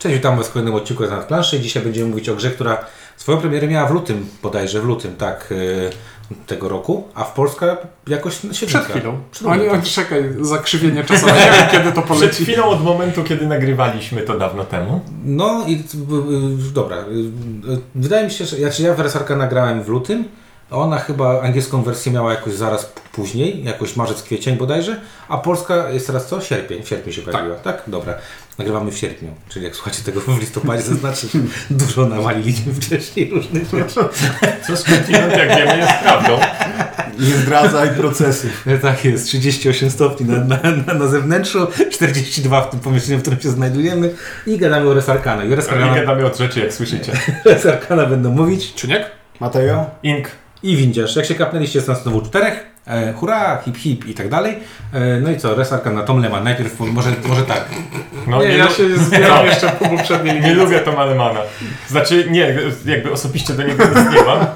Cześć, witam Was w kolejnym odcinku na planszy. Dzisiaj będziemy mówić o grze, która swoją premierę miała w lutym, bodajże w lutym, tak, yy, tego roku, a w Polsce jakoś się Przed chwilą. Przed oni, oni, czekaj, zakrzywienie czasowe, nie wiem kiedy to poleci. Przed chwilą od momentu, kiedy nagrywaliśmy to dawno temu. No i yy, dobra, yy, wydaje mi się, że ja, ja Wersarka nagrałem w lutym, ona chyba angielską wersję miała jakoś zaraz później, jakoś marzec, kwiecień bodajże, a polska jest teraz co? Sierpień. W sierpniu się pojawiła. Tak. tak? Dobra. Nagrywamy w sierpniu. Czyli jak słuchacie tego w listopadzie, to znaczy, że dużo nawaliliśmy wcześniej różnych rzeczy. Co skądinąd, jak wiemy, jest prawdą. Nie zdradzaj procesu. Tak jest. 38 stopni na, na, na, na zewnętrzu, 42 w tym pomieszczeniu, w którym się znajdujemy i gadamy o Resarkana. I, Resarkana... I gadamy o rzeczy, jak słyszycie. Resarkana będą mówić. Czuniek? Mateo? Ink i windziarz. Jak się kapnęliście, jest nas znowu czterech. E, hurra, hip hip i tak dalej. E, no i co, resarka na Tom Leman. Najpierw może, może tak. No, nie, nie ja się zbieram jeszcze po poprzedniej Nie lubię Toma Lemana. Znaczy, nie, jakby osobiście do niego nic nie mam.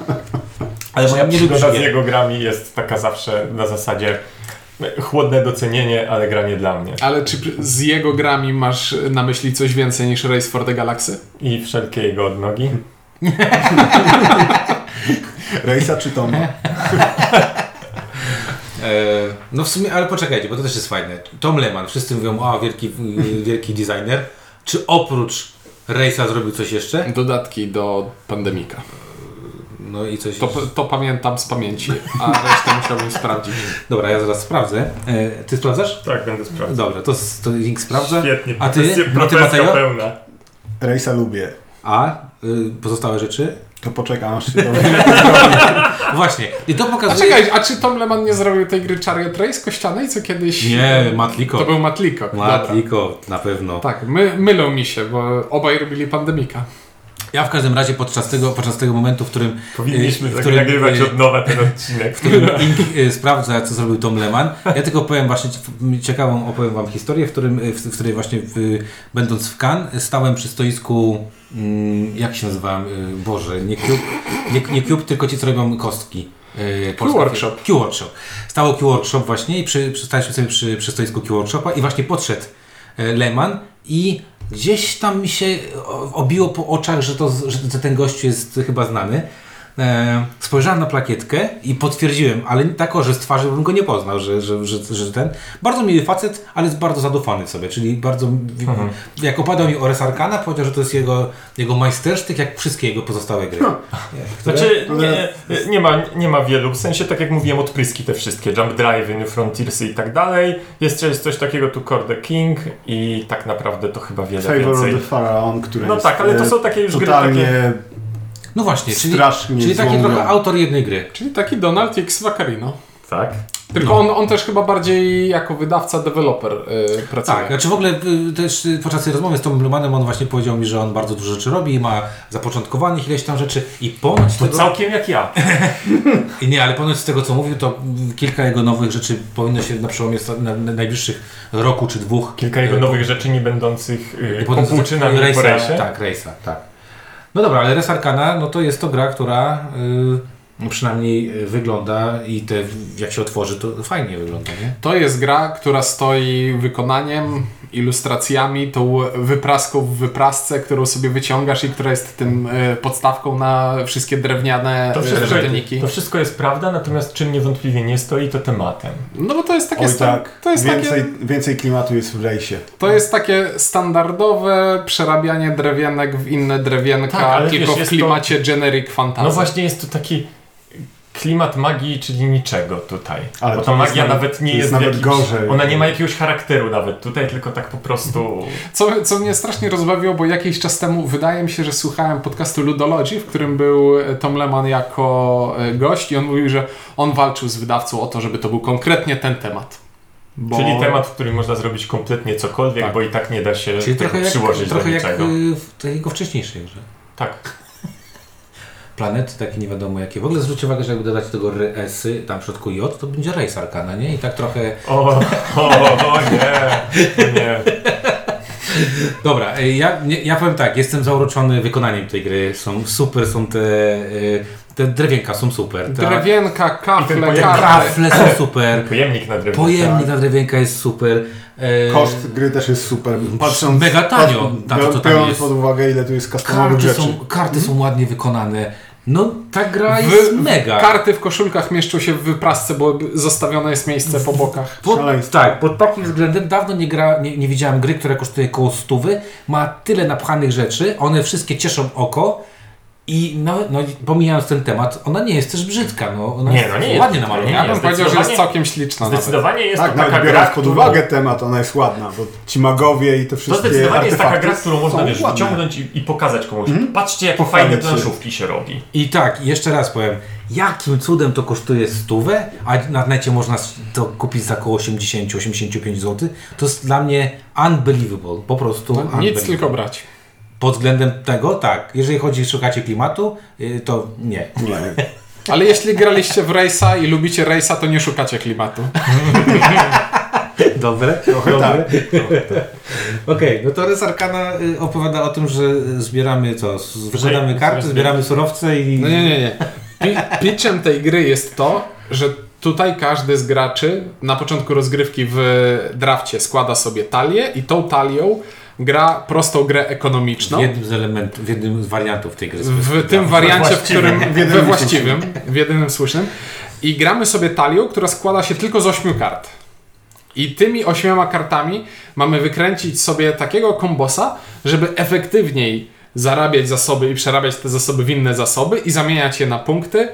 Ale moja przygoda z jego grami jest taka zawsze na zasadzie chłodne docenienie, ale gra nie dla mnie. Ale czy z jego grami masz na myśli coś więcej niż Race for the Galaxy? I wszelkie jego odnogi. Rejsa czy Toma? E, no w sumie, ale poczekajcie, bo to też jest fajne. Tom Lehman, wszyscy mówią, o wielki, wielki designer. Czy oprócz Rejsa zrobił coś jeszcze? Dodatki do Pandemika. No i coś to, to pamiętam z pamięci, a resztę musiałbym sprawdzić. Dobra, ja zaraz sprawdzę. E, ty sprawdzasz? Tak, będę sprawdzał. Dobra, to, to Link sprawdza. Świetnie, a ty, ty Mateo? pełna. Rejsa lubię. A y, pozostałe rzeczy? To poczekam aż się Właśnie. I to pokazuje... A czekaj, a czy Tom Leman nie zrobił tej gry Chariot Race kościanej, co kiedyś... Nie, Matliko. To był Matliko. Matliko, na pewno. Tak, my, mylą mi się, bo obaj robili Pandemika. Ja w każdym razie podczas tego, podczas tego momentu, w którym... Powinniśmy w którym, nagrywać od nowa ten odcinek. W którym Ink y, sprawdza, co zrobił Tom Lehman. Ja tylko powiem właśnie ciekawą, opowiem Wam historię, w, którym, w, w której właśnie w, będąc w Cannes stałem przy stoisku jak się nazywałem? Y, Boże, nie Cube, nie, nie Cube tylko ci, co robią kostki. Y, Q-Workshop. Q-Workshop. Stało Q-Workshop właśnie i przy, staliśmy sobie przy, przy stoisku Q-Workshopa i właśnie podszedł Lehman i gdzieś tam mi się obiło po oczach, że, to, że ten gościu jest chyba znany. E, spojrzałem na plakietkę i potwierdziłem, ale tak, że z twarzy bym go nie poznał, że, że, że, że ten. Bardzo miły facet, ale jest bardzo zadufany sobie, czyli bardzo. Mhm. Jak opadał mi Ores Arkana, powiedział, że to jest jego, jego majstersztyk, jak wszystkie jego pozostałe gry. Hmm. Które... Znaczy, nie, nie, ma, nie ma wielu, w sensie, tak jak mówiłem, odpryski te wszystkie, Jump Drive, New Frontiersy i tak dalej. Jest, jest coś takiego tu Core the King i tak naprawdę to chyba wiele Favor więcej. of the Pharaon, które No tak, ale to są takie już totalnie... gry takie no właśnie, czyli, Strasznie czyli taki trochę autor jednej gry. Czyli taki Donald X Vaccarino. Tak. Tylko no. on, on też chyba bardziej jako wydawca, deweloper yy, pracuje. Tak, znaczy w ogóle y, też y, podczas tej rozmowy z Tomem Blumanem on właśnie powiedział mi, że on bardzo dużo rzeczy robi, ma zapoczątkowanych ileś tam rzeczy i ponoć... To tego... całkiem jak ja. I nie, ale ponoć z tego co mówił, to kilka jego nowych rzeczy powinno się na przełomie na, na najbliższych roku czy dwóch... Kilka jego y, nowych rzeczy nie będących yy, popłuczynami po rejsie. Tak, rejsa, tak. No dobra, ale Res Arcana, no to jest to gra, która... Yy, no przynajmniej e, wygląda i te, jak się otworzy, to fajnie wygląda, nie? To jest gra, która stoi wykonaniem, ilustracjami, tą wypraską w wyprasce, którą sobie wyciągasz i która jest tym e, podstawką na wszystkie drewniane to wszystko, To wszystko jest prawda, natomiast czym niewątpliwie nie stoi, to tematem. No bo to jest takie... Oj, tak. to jest więcej, takie, więcej klimatu jest w rejsie. To jest takie standardowe przerabianie drewienek w inne drewienka, tak, tylko wiesz, w klimacie to, generic fantasy. No właśnie jest to taki klimat magii, czyli niczego tutaj. Ale Bo ta magia nawet, nawet nie jest, jest nawet jakimś, gorzej. Ona nie ma jakiegoś charakteru nawet tutaj, tylko tak po prostu. Co, co mnie strasznie rozbawiło, bo jakiś czas temu wydaje mi się, że słuchałem podcastu Ludology, w którym był Tom Leman jako e, gość i on mówił, że on walczył z wydawcą o to, żeby to był konkretnie ten temat. Bo... Czyli temat, w którym można zrobić kompletnie cokolwiek, tak. bo i tak nie da się Czyli trochę przyłożyć jak, trochę do niczego. jak w tej jego wcześniejszej grze. Tak planety, takie nie wiadomo jakie. W ogóle zwróćcie uwagę, że jakby dodać tego RS-y, tam w środku J, to będzie Race Arcana, nie? I tak trochę... O, o, o nie, nie. Dobra, ja, ja powiem tak, jestem zauroczony wykonaniem tej gry. Są super, są te, te drewienka są super. Ta, Drewienka, kafle, kafle są super. Pojemnik na drewienka. Pojemnik na drewienka jest super. E, Koszt gry też jest super. Patrząc, mega tanio na to, co tam biorąc jest. pod uwagę, ile tu jest customowych Karty rzeczy. są, karty są ładnie wykonane. No, ta gra W- jest mega. Karty w koszulkach mieszczą się w wyprasce, bo zostawione jest miejsce po bokach. Pod, tak, pod takim względem dawno nie, gra, nie, nie widziałem gry, która kosztuje koło stówy, ma tyle napchanych rzeczy, one wszystkie cieszą oko i nawet, no, pomijając ten temat, ona nie jest też brzydka, no, ona Nie, jest no nie jest ładnie namalowana. nie, Ja bym powiedział, że jest całkiem śliczna nawet. Zdecydowanie jest Tak, to nawet taka biorąc gra, pod którą... uwagę temat, ona jest ładna, bo ci magowie i te To wszystkie zdecydowanie jest taka gra, którą można wiesz, wyciągnąć i, i pokazać komuś. Patrzcie, jak Pochwalić fajne planszówki się robi. I tak, jeszcze raz powiem, jakim cudem to kosztuje stówę, a na necie można to kupić za około 80-85 zł, to jest dla mnie unbelievable, po prostu No, nic tylko brać. Pod względem tego, tak, jeżeli chodzi, szukacie klimatu, y, to nie. Nie. Ale jeśli graliście w Race'a i lubicie Race'a, to nie szukacie klimatu. Dobre, Trochę dobre. Okej, no to Arcana y, opowiada o tym, że zbieramy co, zbieramy karty, zbieramy surowce i... No nie, nie, nie. Pi- Pitchem tej gry jest to, że tutaj każdy z graczy na początku rozgrywki w drafcie składa sobie talię i tą talią gra prostą grę ekonomiczną. W jednym z elementów, w jednym z wariantów tej gry. W tym wariancie, w którym W we właściwym, w jedynym słusznym. I gramy sobie talią, która składa się tylko z ośmiu kart. I tymi ośmioma kartami mamy wykręcić sobie takiego kombosa, żeby efektywniej zarabiać zasoby i przerabiać te zasoby w inne zasoby i zamieniać je na punkty.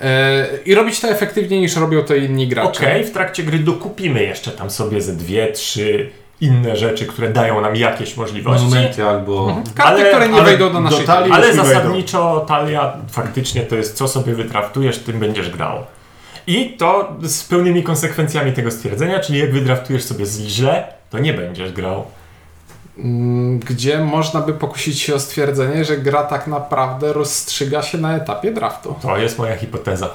e, I robić to efektywniej niż robią to inni gracze. Okej, w trakcie gry dokupimy jeszcze tam sobie ze dwie, trzy inne rzeczy, które dają nam jakieś możliwości. Monumenty albo... Karty, Ale- które nie ale wejdą do do naszej talii- talii. Ale mi wejdą. zasadniczo talia faktycznie to jest co sobie wytraftujesz, tym będziesz grał. I to z pełnymi konsekwencjami tego stwierdzenia, czyli jak wydraftujesz sobie źle, to nie będziesz grał. Mm, Gdzie można by pokusić się o stwierdzenie, że gra tak naprawdę rozstrzyga się na etapie draftu. To jest moja hipoteza.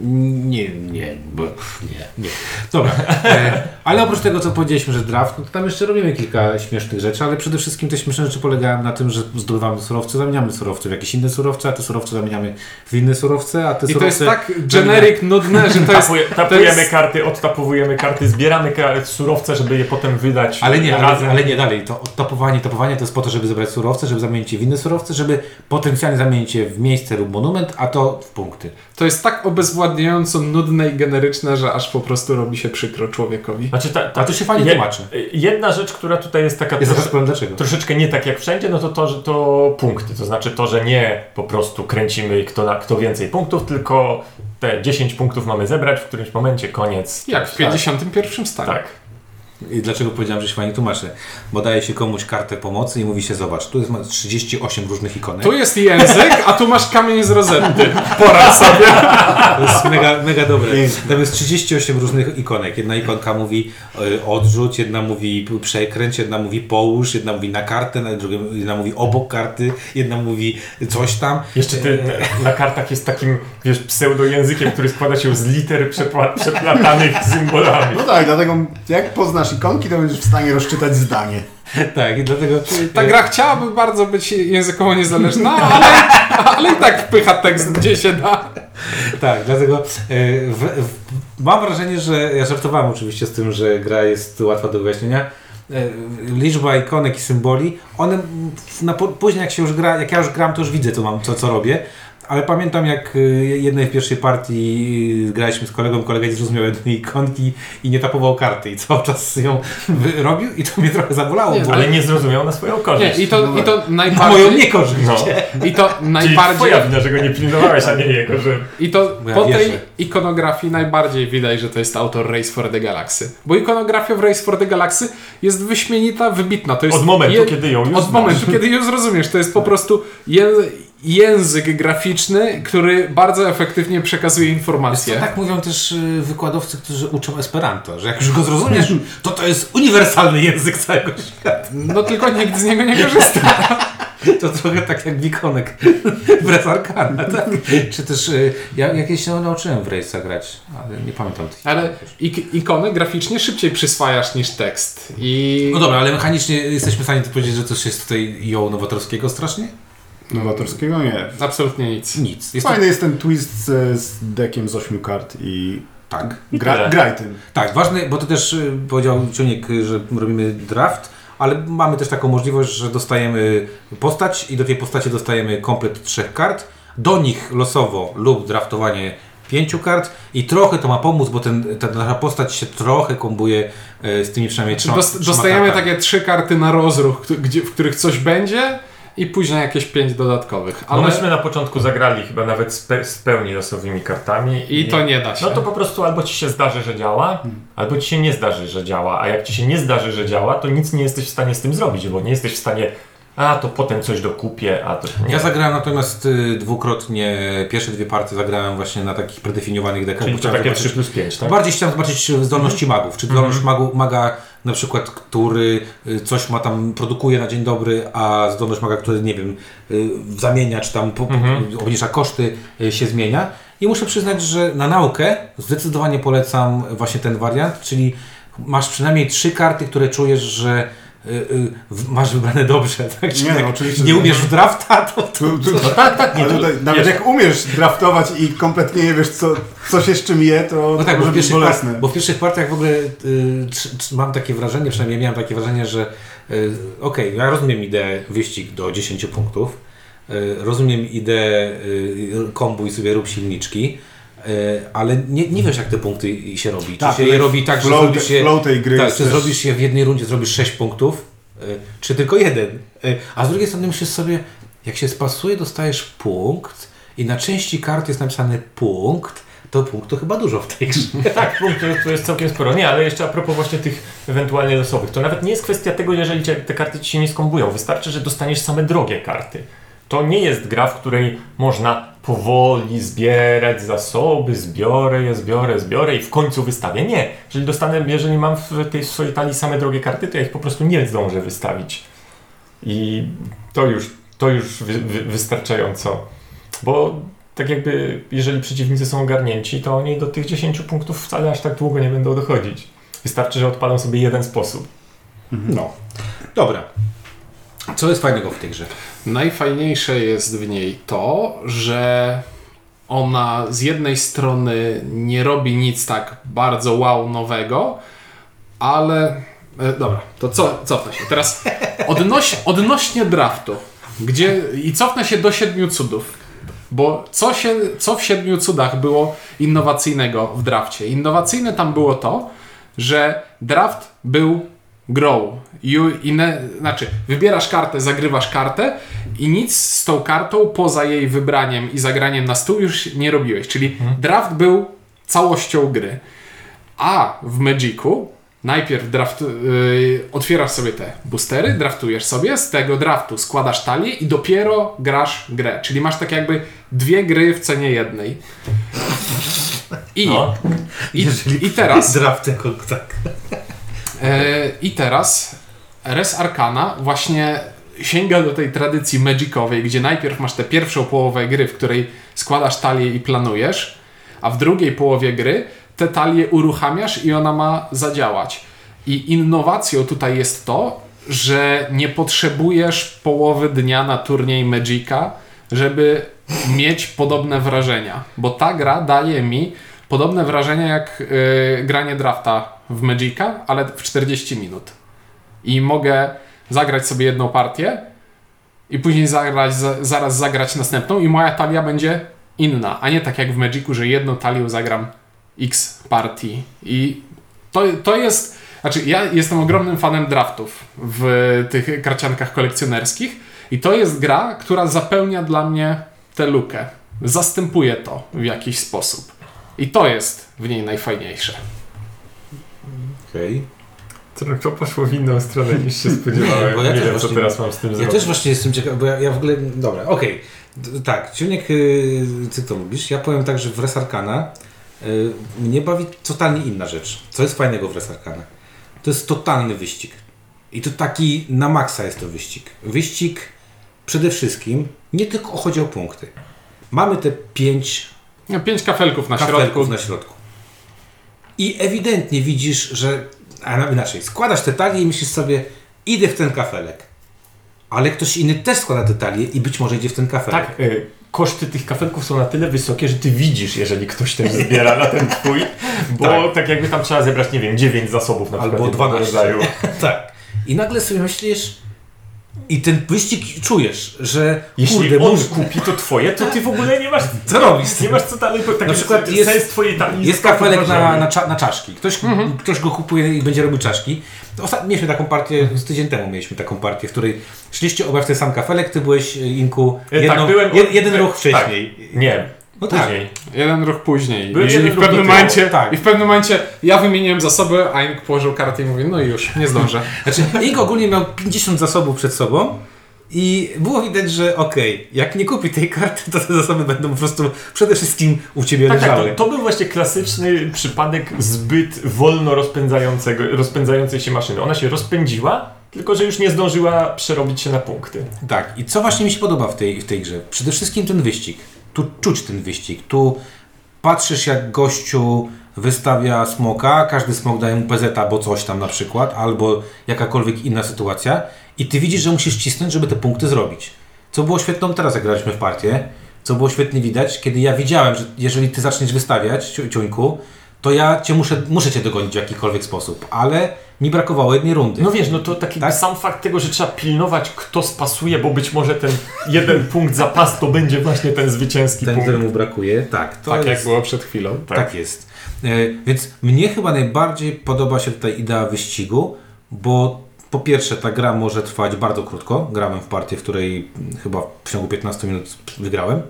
Nie, nie, bo nie, nie. Dobra, e, ale oprócz tego, co powiedzieliśmy, że draft, no to tam jeszcze robimy kilka śmiesznych rzeczy, ale przede wszystkim te śmieszne rzeczy polegają na tym, że zdobywamy surowce, zamieniamy surowce w jakieś inne surowce, a te surowce zamieniamy w inne surowce, a te I to surowce... jest tak generic, nudne, że to jest... Tapuje, to tapujemy jest- karty, odtapowujemy karty, zbieramy surowce, żeby je potem wydać Ale nie, ale, razem. ale nie dalej. To topowanie, topowanie to jest po to, żeby zebrać surowce, żeby zamienić je w inne surowce, żeby potencjalnie zamienić je w miejsce lub monument, a to w punkty. To jest tak obezwładniająco nudne i generyczne, że aż po prostu robi się przykro człowiekowi. Znaczy, ta, ta, A to się fajnie je- tłumaczy. Jedna rzecz, która tutaj jest taka Ja trosze, dlaczego. troszeczkę nie tak jak wszędzie, no to to, że to punkty. To znaczy to, że nie po prostu kręcimy kto, na, kto więcej punktów, tylko te 10 punktów mamy zebrać, w którymś momencie koniec. Jak w 51 stanie. Tak. I dlaczego powiedziałem, że się fajnie tłumaczy? Bo daje się komuś kartę pomocy i mówi się, zobacz, tu jest ma 38 różnych ikonek. Tu jest język, a tu masz kamień z rozety. Poradź sobie. To jest mega, mega dobre. Tam jest 38 różnych ikonek. Jedna ikonka mówi y, odrzuć, jedna mówi przekręć, jedna mówi połóż, jedna mówi na kartę, na drugie, jedna mówi obok karty, jedna mówi coś tam. Jeszcze te, te, na kartach jest takim, wiesz, pseudojęzykiem, który składa się z liter przepła, przeplatanych symbolami. No tak, dlatego jak poznasz ikonki, to będziesz w stanie rozczytać zdanie. Tak, i dlatego... Ta gra chciałaby bardzo być językowo niezależna, ale, ale i tak wpycha tekst gdzie się da. Tak, dlatego e, w, w, mam wrażenie, że ja żartowałem oczywiście z tym, że gra jest łatwa do wyjaśnienia. E, Liczba ikonek i symboli, one na, później jak się już gra, jak ja już gram, to już widzę, co mam, co, co robię. Ale pamiętam, jak y, jednej w pierwszej partii y, graliśmy z kolegą, kolega nie zrozumiał jednej ikonki i nie tapował karty i cały czas ją robił i to mnie trochę zabolało, Nie, bo Ale nie zrozumiał na swoją Nie, korzyść. i to, i to na moją najbardziej... niekorzyść. No. I to Czyli najbardziej... twoja wina, że go nie pilnowałeś, a nie jego, że... I to ja po tej wierzę. ikonografii najbardziej widać, że to jest autor Race for the Galaxy. Bo ikonografia w Race for the Galaxy jest wyśmienita, wybitna. To jest Od momentu, je- kiedy ją już Od znasz. momentu, kiedy ją zrozumiesz. To jest po prostu ję, język graficzny, który bardzo efektywnie przekazuje informacje. tak mówią też y, wykładowcy, którzy uczą Esperanto, że jak już go zrozumiesz, to to jest uniwersalny język całego świata. No tylko nikt z niego nie korzysta. To trochę tak jak Wikonek w Res Arcana, tak? Czy też y, ja jakieś się nauczyłem w Race'a grać, ale nie pamiętam tych. Ale ik- ikony graficznie szybciej przyswajasz niż tekst. I No dobra, ale mechanicznie jesteśmy w stanie powiedzieć, że coś jest tutaj ją nowatorskiego strasznie? Nowatorskiego nie. absolutnie nic. Nic. Jest to, Fajny jest ten twist z, z dekiem z ośmiu kart i Tak. Gra, graj tym. Tak, ważne, bo to też y, powiedział Ciuniek, y, że robimy draft, ale mamy też taką możliwość, że dostajemy postać i do tej postaci dostajemy komplet trzech kart. Do nich losowo lub draftowanie pięciu kart i trochę to ma pomóc, bo ten, ta nasza postać się trochę kombuje e, z tymi przynajmniej trzema, Dost, trzema dostajemy kartami. takie trzy karty na rozruch, gdzie, w których coś będzie i później jakieś pięć dodatkowych. Ale Ale myśmy na początku zagrali chyba nawet z, pe- z pełni losowymi kartami. i to nie da się. No to po prostu albo ci się zdarzy, że działa, albo ci się nie zdarzy, że działa. A jak ci się nie zdarzy, że działa, to nic nie jesteś w stanie z tym zrobić, bo nie jesteś w stanie, a to potem coś dokupię, a to nie. Ja zagrałem natomiast y, dwukrotnie, pierwsze dwie partie zagrałem właśnie na takich predefiniowanych dekach. Czyli to takie zobaczyć- 3 plus 5, tak? Bardziej chciałem zobaczyć zdolności magów. Czy zdolność magu, maga na przykład, który y, coś ma tam, produkuje na dzień dobry, a zdolność maga, który nie wiem, y, zamienia, czy tam po, obniża koszty, y, się zmienia. I muszę przyznać, że na naukę zdecydowanie polecam właśnie ten wariant, czyli masz przynajmniej trzy karty, które czujesz, że masz wybrane dobrze. Tak? Czyli Nie, no, oczywiście, nie umiesz w drafta, to, to Tu, tu, No tak, tak, nie, ale to, tutaj, nawet jak umiesz draftować i kompletnie nie wiesz, co, co się z czym je, to, No to tak, może w, być pierwszych bolesne. part, bo w pierwszych partiach w ogóle y, mam takie wrażenie, przynajmniej miałem takie wrażenie, że y, okej, ja rozumiem ideę wyścig do 10 punktów, y, rozumiem ideę y, kombuj sobie rób silniczki, y, ale nie, nie wiesz jak te punkty się robi. Czy Tak, się je robi tak, że flow- zrobisz je, flow tej gry tak, czy też- zrobisz je w jednej rundzie, zrobisz 6 punktów, y, czy tylko jeden. Y, a z drugiej strony myślisz sobie, jak się spasuje, dostajesz punkt i na części kart jest napisany punkt, to punkt to chyba dużo w tej grze. tak, punktów to jest całkiem sporo. Nie, ale jeszcze a propos właśnie tych ewentualnie losowych, to nawet nie jest kwestia tego, jeżeli te karty ci się nie skombują. Wystarczy, że dostaniesz same drogie karty. To nie jest gra, w której można powoli zbierać zasoby, zbiorę je, zbiorę, zbiorę i w końcu wystawię. Nie. Jeżeli dostanę, jeżeli mam w tej swojej talii same drogie karty, to ja ich po prostu nie zdążę wystawić. I to już, to już wy, wy, wystarczająco. Bo tak jakby, jeżeli przeciwnicy są ogarnięci, to oni do tych 10 punktów wcale aż tak długo nie będą dochodzić. Wystarczy, że odpalą sobie jeden sposób. No. Dobra. Co jest fajnego w tej grze? Najfajniejsze jest w niej to, że ona z jednej strony nie robi nic tak bardzo wow nowego, ale. E, dobra, to co, cofnę się. Teraz odnoś, odnośnie draftu, gdzie. I cofnę się do siedmiu cudów. Bo co, się, co w siedmiu cudach było innowacyjnego w drafcie? Innowacyjne tam było to, że draft był grą. You, inne, znaczy, wybierasz kartę, zagrywasz kartę i nic z tą kartą poza jej wybraniem i zagraniem na stół już nie robiłeś. Czyli draft był całością gry. A w Magicu najpierw draft, yy, otwierasz sobie te boostery, draftujesz sobie, z tego draftu składasz talię i dopiero grasz grę. Czyli masz tak jakby dwie gry w cenie jednej. I, No. i, i teraz Draft jako tak. E, I teraz Res Arcana właśnie sięga do tej tradycji magicowej, gdzie najpierw masz tę pierwszą połowę gry, w której składasz talię i planujesz, a w drugiej połowie gry tę talię uruchamiasz i ona ma zadziałać. I innowacją tutaj jest to, że nie potrzebujesz połowy dnia na turniej Magica, żeby mieć podobne wrażenia, bo ta gra daje mi podobne wrażenia jak yy, granie drafta w Magica, ale w 40 minut. I mogę zagrać sobie jedną partię i później zagrać, za, zaraz zagrać następną i moja talia będzie inna, a nie tak jak w Magicu, że jedną talią zagram x partii. I to, to jest, znaczy ja jestem ogromnym fanem draftów w tych karciankach kolekcjonerskich i to jest gra, która zapełnia dla mnie tę lukę. Zastępuje to w jakiś sposób. I to jest w niej najfajniejsze. Okej. To poszło w inną stronę niż się spodziewałem. Bo ja nie też wiem, co właśnie- teraz mam z tym Ja zrobić. też właśnie jestem ciekaw, bo ja, ja w ogóle. Dobra, okej. D- Tak, Ciuniek, y, ty to lubisz. Ja powiem tak, że w Res Arcana y, mnie bawi totalnie inna rzecz. Co jest fajnego w Res Arcana? To jest totalny wyścig. I to taki na maksa jest to wyścig. Wyścig przede wszystkim nie tylko chodzi o punkty. Mamy te pięć No, pięć kafelków na kafelków środku. na środku. I ewidentnie widzisz, że. A inaczej, składasz te talię i myślisz sobie, idę w ten kafelek. ale ktoś inny też składa te talie i być może idzie w ten kafe. Tak, y, koszty tych kafelków są na tyle wysokie, że ty widzisz, jeżeli ktoś też zbiera na ten twój, bo tak. tak jakby tam trzeba zebrać, nie wiem, 9 zasobów na Albo przykład 12. rodzaju. tak. I nagle sobie myślisz, i ten wyścig czujesz, że jeśli kurde, on kupi to twoje, to ty w ogóle nie masz co robić. Nie masz co dalej, bo tak na przykład jest, sens twojej talii jest kafelek na, na, cza, na, czaszki. Ktoś, mhm. ktoś go kupuje i będzie robił czaszki. Ostatnio mieliśmy taką partię, z tydzień temu mieliśmy taką partię, w której szliście obaj w ten sam kafelek, ty byłeś Inku jedno, tak, byłem, jed, jeden ruch wcześniej. Tak, nie, no później. Tak. Jeden ruch później. I, jeden i, w pewnym momencie, tak. I w pewnym momencie ja wymieniłem zasoby, a Ink położył kartę i mówi, no i już, nie zdążę. Znaczy, Ink ogólnie miał 50 zasobów przed sobą. I było widać, że okej, okay, jak nie kupi tej karty, to te zasoby będą po prostu przede wszystkim u Ciebie tak, leżały. Tak, to, to, był właśnie klasyczny przypadek zbyt wolno rozpędzającego, rozpędzającej się maszyny. Ona się rozpędziła, tylko że już nie zdążyła przerobić się na punkty. Tak, i co właśnie mi się podoba w tej, w tej grze? Przede wszystkim ten wyścig. Tu czuć ten wyścig. Tu patrzysz jak gościu wystawia smoka, każdy smok daje mu PZ albo coś tam na przykład, albo jakakolwiek inna sytuacja i ty widzisz, że musisz cisnąć, żeby te punkty zrobić. Co było świetną teraz, jak graliśmy w partię, co było świetnie widać, kiedy ja widziałem, że jeżeli ty zaczniesz wystawiać, ciuńku, to ja cię muszę, muszę cię dogonić w jakikolwiek sposób, ale mi brakowało jednej rundy. No wiesz, no to taki tak? sam fakt tego, że trzeba pilnować, kto spasuje, bo być może ten jeden punkt zapas to będzie właśnie ten zwycięski ten, punkt. któremu brakuje, tak. tak jest, jak było przed chwilą. Tak, tak jest. E, więc mnie chyba najbardziej podoba się tutaj idea wyścigu, bo po pierwsze, ta gra może trwać bardzo krótko. Grałem w partię, w której chyba w ciągu 15 minut wygrałem.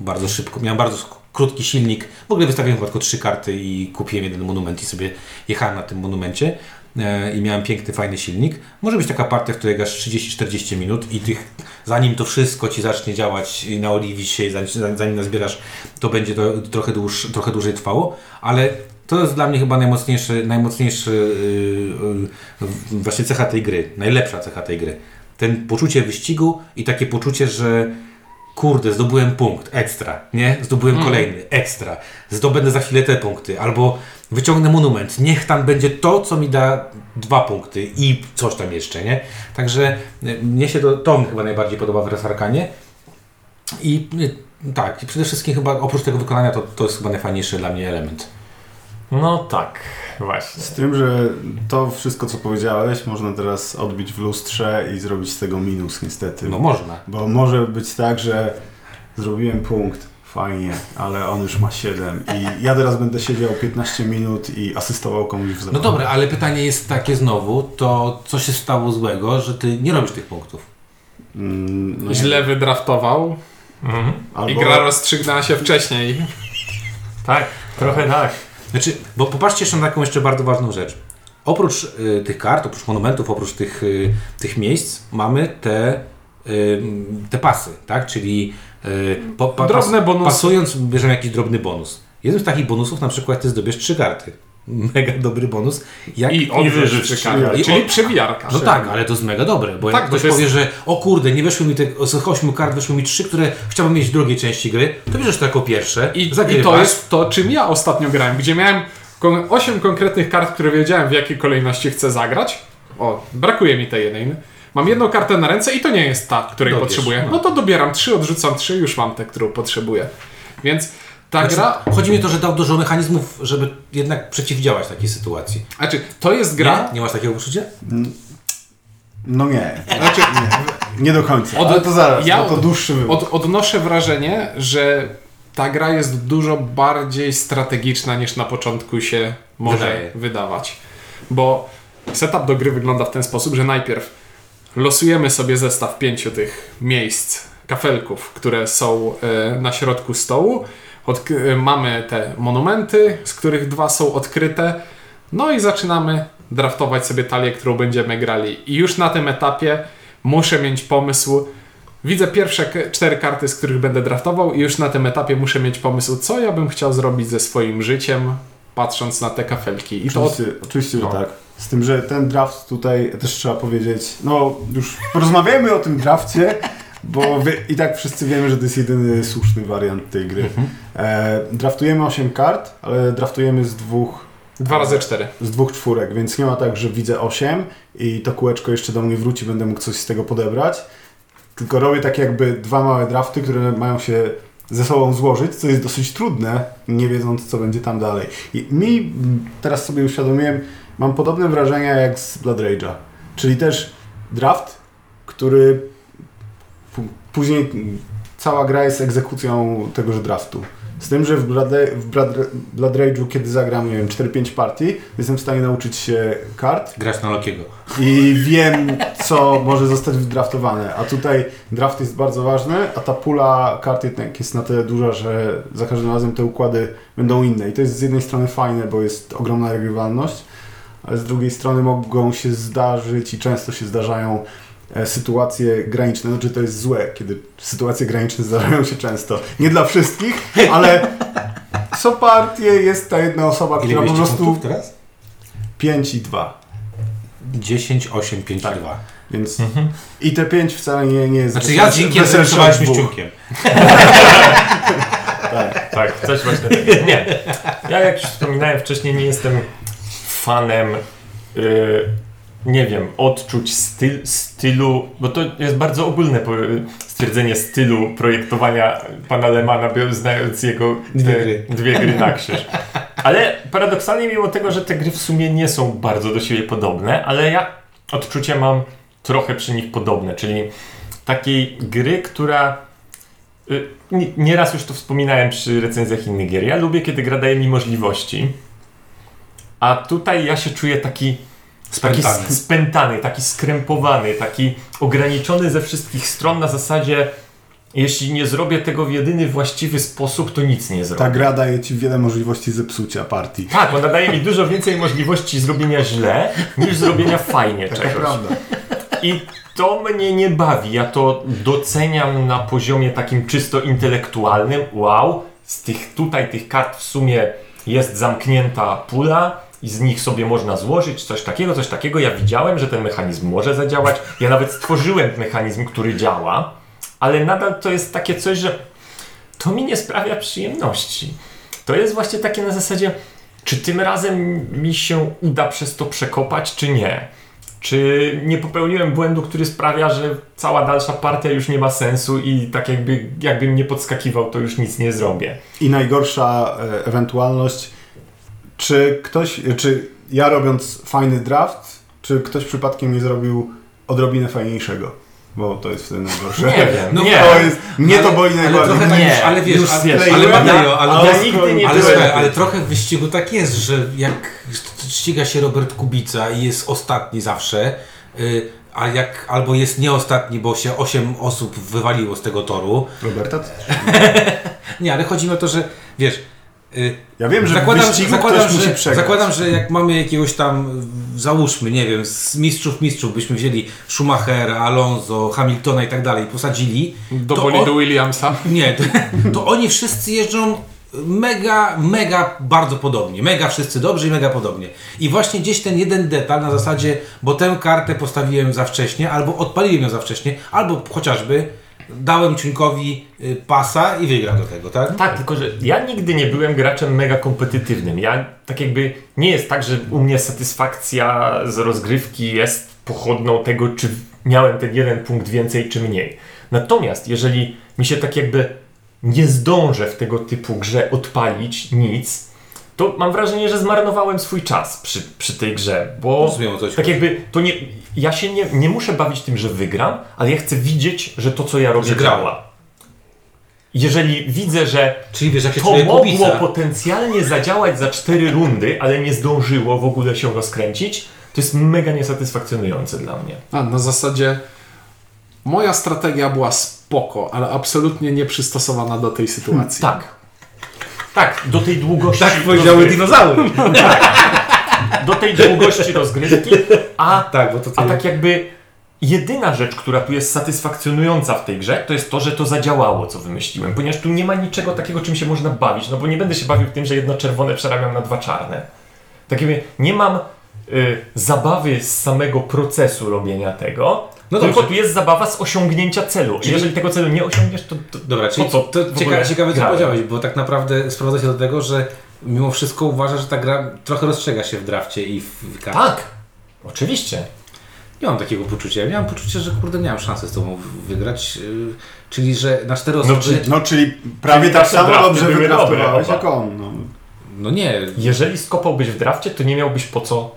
Bardzo szybko. Miałem bardzo krótki silnik. W ogóle wystawiłem tylko trzy karty i kupiłem jeden monument i sobie jechałem na tym monumencie. E, I miałem piękny, fajny silnik. Może być taka partia, w której grasz 30-40 minut i tych, zanim to wszystko ci zacznie działać i naoliwić się, zanim, zanim nazbierasz, to będzie to trochę, dłuż, trochę dłużej trwało, ale to jest dla mnie chyba najmocniejszy, najmocniejszy yy, yy, właśnie cecha tej gry, najlepsza cecha tej gry. Ten poczucie wyścigu i takie poczucie, że kurde, zdobyłem punkt, ekstra, nie? Zdobyłem mm. kolejny, ekstra. Zdobędę za chwilę te punkty, albo wyciągnę monument, niech tam będzie to, co mi da dwa punkty i coś tam jeszcze, nie? Także y, mnie się to, to mi chyba najbardziej podoba w Resarkanie. I y, tak, i przede wszystkim chyba oprócz tego wykonania to, to jest chyba najfajniejszy dla mnie element. No tak, właśnie. Z tym, że to wszystko, co powiedziałeś, można teraz odbić w lustrze i zrobić z tego minus, niestety. No można. Bo może być tak, że zrobiłem punkt, fajnie, ale on już ma 7 i ja teraz będę siedział 15 minut i asystował komuś w zabawie. No dobra, ale pytanie jest takie znowu, to co się stało złego, że ty nie robisz tych punktów? Mm, no Źle wydraftował mhm. Albo... i gra rozstrzygnęła się wcześniej. tak, trochę tak. Znaczy, bo popatrzcie jeszcze na taką jeszcze bardzo ważną rzecz. Oprócz y, tych kart, oprócz monumentów, oprócz tych, y, tych miejsc, mamy te, y, te pasy, tak? Czyli y, po, pa, drobne bonusy. Pasując, bierzemy jakiś drobny bonus. Jednym z takich bonusów na przykład ty zdobiesz trzy karty. Mega dobry bonus. Jak I trzy karty, czyli przewijarka. No tak, ale to jest mega dobre, bo tak, jak ktoś jest... powie, że o kurde, nie weszły mi te, z ośmiu kart weszły mi trzy, które chciałbym mieć w drugiej części gry, to bierzesz to jako pierwsze, I, I to jest to, czym ja ostatnio grałem, gdzie miałem osiem konkretnych kart, które wiedziałem w jakiej kolejności chcę zagrać. O, brakuje mi tej jednej. Mam jedną kartę na ręce i to nie jest ta, której Dobierz, potrzebuję. No. no to dobieram trzy, odrzucam trzy, już mam tę, którą potrzebuję. Więc ta znaczy, gra... Chodzi mi o to, że dał dużo mechanizmów, żeby jednak przeciwdziałać takiej sytuacji. Znaczy, to jest gra... Nie, nie masz takiego uczucia? No nie. Znaczy, nie, nie do końca. Od, Ale to zaraz, ja to dłuższy od, Odnoszę wrażenie, że ta gra jest dużo bardziej strategiczna niż na początku się może Wydaje. wydawać. Bo setup do gry wygląda w ten sposób, że najpierw losujemy sobie zestaw pięciu tych miejsc, kafelków, które są e, na środku stołu. Mamy te monumenty, z których dwa są odkryte. No i zaczynamy draftować sobie talię, którą będziemy grali. I już na tym etapie muszę mieć pomysł. Widzę pierwsze cztery karty, z których będę draftował, i już na tym etapie muszę mieć pomysł, co ja bym chciał zrobić ze swoim życiem, patrząc na te kafelki. I oczywiście, to... oczywiście że no. tak. Z tym, że ten draft tutaj też trzeba powiedzieć, no już porozmawiajmy o tym drafcie, bo wy, i tak wszyscy wiemy, że to jest jedyny słuszny wariant tej gry. Mhm. E, draftujemy 8 kart, ale draftujemy z dwóch Dwa razy cztery. z dwóch czwórek, więc nie ma tak, że widzę 8 i to kółeczko jeszcze do mnie wróci, będę mógł coś z tego podebrać. Tylko robię tak jakby dwa małe drafty, które mają się ze sobą złożyć, co jest dosyć trudne, nie wiedząc co będzie tam dalej. I mi, teraz sobie uświadomiłem, mam podobne wrażenia jak z Blood Rage'a. Czyli też draft, który później cała gra jest egzekucją tegoż draftu. Z tym, że w Blood, w Blood, Blood Rage'u, kiedy zagram, nie wiem, 4-5 partii, jestem w stanie nauczyć się kart Grać na Lokiego. i wiem, co może zostać wdraftowane. A tutaj draft jest bardzo ważny, a ta pula kart jednak jest na tyle duża, że za każdym razem te układy będą inne. I to jest z jednej strony fajne, bo jest ogromna regrywalność, ale z drugiej strony mogą się zdarzyć i często się zdarzają sytuacje graniczne. Znaczy to jest złe, kiedy sytuacje graniczne zdarzają się często. Nie dla wszystkich, ale co partię jest ta jedna osoba, Ile która po prostu teraz? 5 i 2. 10, 8, 5 Tak. i 2. Więc i te 5 wcale nie, nie jest Znaczy ja z od zreszowaliśmy dwóch. ściółkiem. Tak. Tak, coś właśnie takiego. Nie. Ja jak już wspominałem wcześniej, nie jestem fanem yy, nie wiem, odczuć styl, stylu, bo to jest bardzo ogólne stwierdzenie stylu projektowania pana Lemana, znając jego Dwie gry. dwie gry na krzyż. Ale paradoksalnie mimo tego, że te gry w sumie nie są bardzo do siebie podobne, ale ja odczucia mam trochę przy nich podobne, czyli takiej gry, która y, nie- nieraz już to wspominałem przy recenzjach innych gier. Ja lubię, kiedy gra daje mi możliwości, a tutaj ja się czuję taki Spętany. sk- spętany, taki skrępowany, taki ograniczony ze wszystkich stron na zasadzie jeśli nie zrobię tego w jedyny właściwy sposób, to nic nie zrobię. Ta gra daje ci wiele możliwości zepsucia partii. Tak, ona daje mi dużo więcej możliwości zrobienia źle, niż zrobienia fajnie To czegoś. prawda. I to mnie nie bawi. Ja to doceniam na poziomie takim czysto intelektualnym. Wow, z tych tutaj tych kart w sumie jest zamknięta pula i z nich sobie można złożyć coś takiego, coś takiego. Ja widziałem, że ten mechanizm może zadziałać. Ja nawet stworzyłem mechanizm, który działa, ale nadal to jest takie coś, że to mi nie sprawia przyjemności. To jest właśnie takie na zasadzie, czy tym razem mi się uda przez to przekopać, czy nie. Czy nie popełniłem błędu, który sprawia, że cała dalsza partia już nie ma sensu i tak jakby, jakbym nie podskakiwał, to już nic nie zrobię. I najgorsza e, ewentualność, czy ktoś, czy ja robiąc fajny draft, czy ktoś przypadkiem nie zrobił odrobinę fajniejszego? Bo to jest wtedy najgorsze. Nie wiem, No nie. To jest, mnie to Ale- boi ale najbardziej. trochę tak Nie, już, ale wiesz, już ale, wiesz, ale, Mateo, ale, ja ale, nigdy nie ale, słuchaj, ale trochę w wyścigu tak jest, że jak ściga się Robert Kubica i jest ostatni zawsze, y, a jak albo jest nie ostatni, bo się 8 osób wywaliło z tego toru. Roberta? Nie, ale chodzi mi o to, że wiesz, Ja wiem, że zakładam, w wyścigu zakładam, ktoś musi że, przegrać. zakładam, że jak mamy jakiegoś tam, y, załóżmy, nie wiem, z mistrzów mistrzów, byśmy wzięli Schumachera, Alonso, Hamiltona i tak dalej, posadzili, Do To bolidu Williamsa. nie, to, to oni wszyscy jeżdżą mega, mega bardzo podobnie. Mega wszyscy dobrze i mega podobnie. I właśnie gdzieś ten jeden detal na zasadzie, bo tę kartę postawiłem za wcześnie, albo odpaliłem ją za wcześnie, albo chociażby dałem Ciuńkowi y, pasa i wygrał do tego, tak? Tak, tylko że ja nigdy nie byłem graczem mega kompetytywnym. Ja tak jakby nie jest tak, że u mnie satysfakcja z rozgrywki jest pochodną tego, czy miałem ten jeden punkt więcej, czy mniej. Natomiast jeżeli mi się tak jakby nie zdążę w tego typu grze odpalić nic, to mam wrażenie, że zmarnowałem swój czas przy, przy tej grze, bo Rozumiem, o co ci tak chodzi. jakby to nie, ja się nie, nie muszę bawić tym, że wygram, ale ja chcę widzieć, że to, co ja robię, Że działa. Jeżeli widzę, że Czyli wiesz, jak się to czuje mogło Kubica, potencjalnie zadziałać za cztery rundy, ale nie zdążyło w ogóle się rozkręcić, to jest mega niesatysfakcjonujące dla mnie. A, na zasadzie moja strategia była spoko, ale absolutnie nieprzystosowana do tej sytuacji. Tak. Tak, do tej długości. tak powiedziały dinozaury. Do tej długości rozgrywki, a, tak, bo to a tak jakby jedyna rzecz, która tu jest satysfakcjonująca w tej grze, to jest to, że to zadziałało, co wymyśliłem. Ponieważ tu nie ma niczego takiego, czym się można bawić. No bo nie będę się bawił tym, że jedno czerwone przerabiam na dwa czarne. Tak jakby nie mam y, zabawy z samego procesu robienia tego, No tylko dobrze. tu jest zabawa z osiągnięcia celu. Czyli- Jeżeli tego celu nie osiągniesz, to, to Dobra, czyli co to w ciekawe, co powiedziałeś, bo tak naprawdę sprowadza się do tego, że mimo wszystko uważa, że ta gra trochę rozstrzega się w drafcie i w, w karcie. Tak, oczywiście. Nie mam takiego poczucia. Ja miałem poczucie, że kurde miałem szansę z tobą wygrać. yy, Czyli, że na cztery osoby. czy- No, czyli prawie Czyli tak samo drafty dobrze wydraftowałeś jak on. No. No nie. Jeżeli skopałbyś w drafcie, to nie miałbyś po co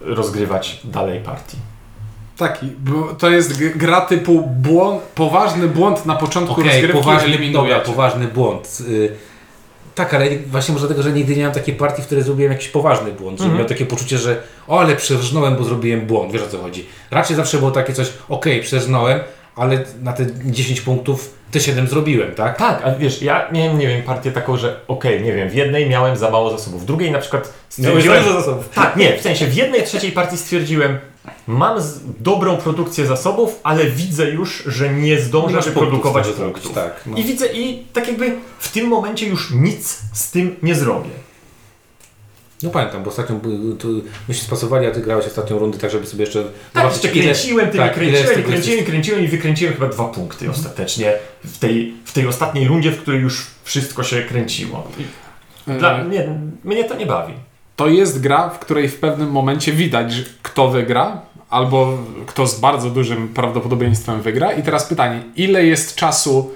rozgrywać dalej partii. Taki, bo to jest gra typu błąd, poważny błąd na początku Okej, rozgrywki poważny, dobra, poważny błąd. Yy, tak, ale właśnie może dlatego, że nigdy nie miałem takiej partii, w której zrobiłem jakiś poważny błąd. Że Mhm. miałem takie poczucie, że o, ale przerżnąłem, bo zrobiłem błąd. Wiesz o co chodzi. Raczej zawsze było takie coś, okej, przerżnąłem, ale na te 10 punktów te 7 zrobiłem, tak? Tak, a wiesz, ja miałem, nie wiem, partię taką, że okej, nie wiem, w jednej miałem za mało zasobów, w drugiej na przykład stwierdziłem... zasobów. Tak, nie, w sensie w jednej trzeciej partii stwierdziłem, mam z, dobrą produkcję zasobów, ale widzę już, że nie zdążę wyprodukować punktów. tak. No. I widzę, i tak jakby w tym momencie już nic z tym nie zrobię. No pamiętam, bo ostatnio by- tu myśmy spasowali, a ty grałeś ostatnią rundę tak, żeby sobie jeszcze Tak, zobaczyć, jeszcze kręciłem, tak, ile z kręciłem, jest- kręciłem, kręciłem i wykręciłem chyba dwa punkty ostatecznie w tej, w tej ostatniej rundzie, w której już wszystko się kręciło. E, Dla mnie, mnie to nie bawi. To jest gra, w której w pewnym momencie widać, kto wygra, albo kto z bardzo dużym prawdopodobieństwem wygra. I teraz pytanie, ile jest czasu